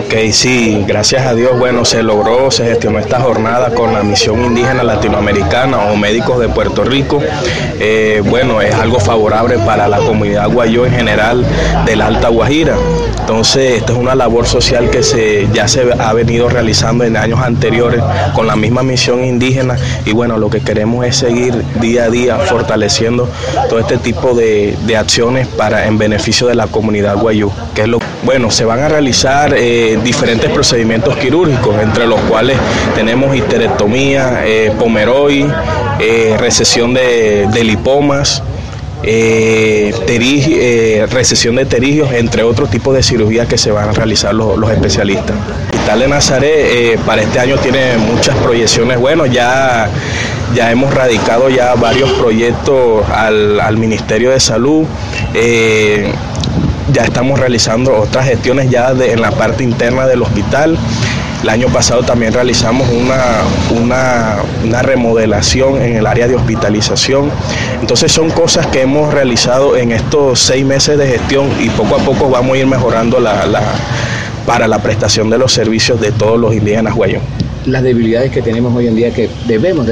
Ok, sí, gracias a Dios, bueno, se logró, se gestionó esta jornada con la Misión Indígena Latinoamericana o Médicos de Puerto Rico. Eh, bueno, es algo favorable para la comunidad guayó en general de la Alta Guajira. Entonces, esta es una labor social que se, ya se ha venido realizando en años anteriores con la misma misión indígena y bueno, lo que queremos es seguir día a día fortaleciendo todo este tipo de, de acciones para en beneficio de la comunidad guayú, que es lo bueno, se van a realizar eh, diferentes procedimientos quirúrgicos, entre los cuales tenemos histerectomía, eh, pomeroid, eh, recesión de, de lipomas, eh, eh, recesión de terigios, entre otros tipos de cirugías que se van a realizar los, especialistas. El Hospital de Nazaret para este año tiene muchas proyecciones. Bueno, ya, ya hemos radicado ya varios proyectos al, al Ministerio de Salud. Ya estamos realizando otras gestiones ya de- en la parte interna del hospital. El año pasado también realizamos una, una, una remodelación en el área de hospitalización. Entonces son cosas que hemos realizado en estos seis meses de gestión y poco a poco vamos a ir mejorando la, la- para la prestación de los servicios de todos los indígenas guayos. Las debilidades que tenemos hoy en día que debemos de